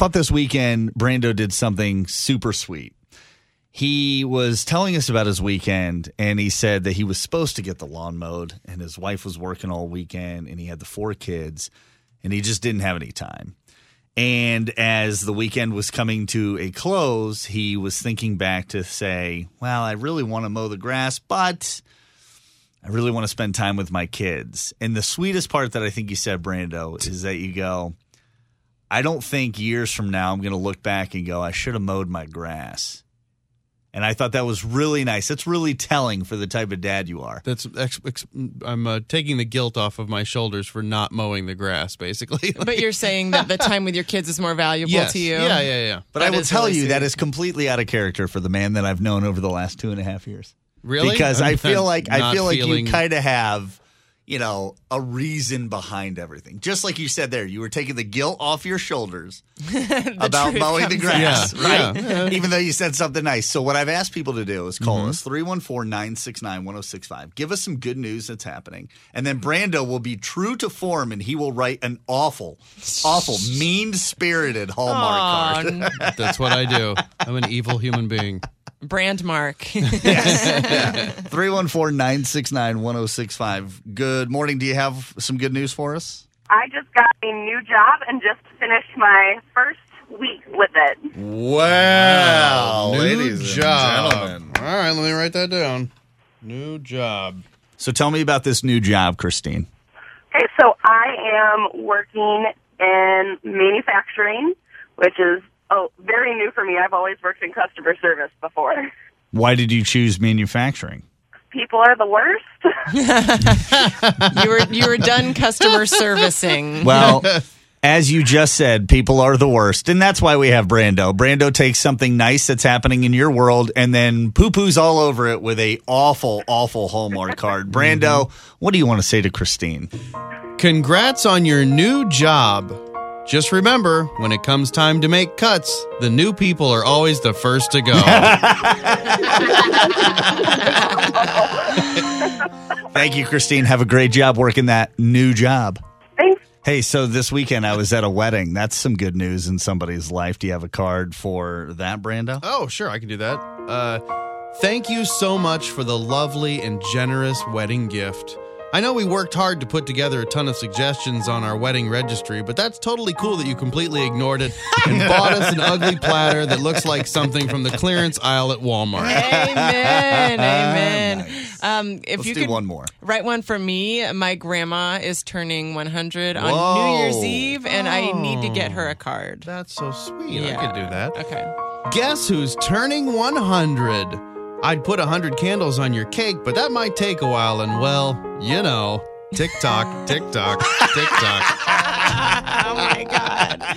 thought this weekend Brando did something super sweet. He was telling us about his weekend, and he said that he was supposed to get the lawn mowed, and his wife was working all weekend, and he had the four kids, and he just didn't have any time. And as the weekend was coming to a close, he was thinking back to say, Well, I really want to mow the grass, but I really want to spend time with my kids. And the sweetest part that I think you said, Brando, is that you go, I don't think years from now I'm going to look back and go, I should have mowed my grass. And I thought that was really nice. That's really telling for the type of dad you are. That's ex- ex- I'm uh, taking the guilt off of my shoulders for not mowing the grass, basically. But you're saying that the time with your kids is more valuable yes. to you. Yeah, yeah, yeah. But That I will tell really you that sweet. is completely out of character for the man that I've known over the last two and a half years. Really? Because I I'm feel like I not feel like feeling- you kind of have, you know, a reason behind everything. Just like you said there, you were taking the guilt off your shoulders about mowing the grass, out. right? Yeah, yeah. Even though you said something nice. So what I've asked people to do is call Mm-hmm. us 314-969-1065. Give us some good news that's happening. And then Brando will be true to form and he will write an awful, awful, mean-spirited Hallmark card. That's what I do. I'm an evil human being. Brand mark. 314-969-1065. Good morning. Do you have some good news for us? I just got a new job and just finished my first week with it. Wow. New ladies job. and gentlemen. All right, let me write that down. New job. So tell me about this new job, Christine. Okay, so I am working in manufacturing, which is very new for me. I've always worked in customer service before. Why did you choose manufacturing? People are the worst. you were you were done customer servicing. Well, as you just said, people are the worst. And that's why we have Brando. Brando takes something nice that's happening in your world and then poo poos all over it with a awful, awful Hallmark card. Brando, mm-hmm. what do you want to say to Christine? Congrats on your new job. Just remember, when it comes time to make cuts, the new people are always the first to go. Thank you, Christine. Have a great job working that new job. Thanks. Hey, so this weekend I was at a wedding. That's some good news in somebody's life. Do you have a card for that, Brando? oh, sure, I can do that. Uh, thank you so much for the lovely and generous wedding gift. I know we worked hard to put together a ton of suggestions on our wedding registry, but that's totally cool that you completely ignored it and bought us an ugly platter that looks like something from the clearance aisle at Walmart. Amen. Amen. Nice. Um, if Let's you do could one more. write one for me, my grandma is turning 100 on New Year's Eve, and I need to get her a card. That's so sweet. I Yeah. could do that. Okay. Guess who's turning 100? I'd put 100 candles on your cake, but that might take a while, and well, you know, tick tock, tick tock, tick tock. Oh my God.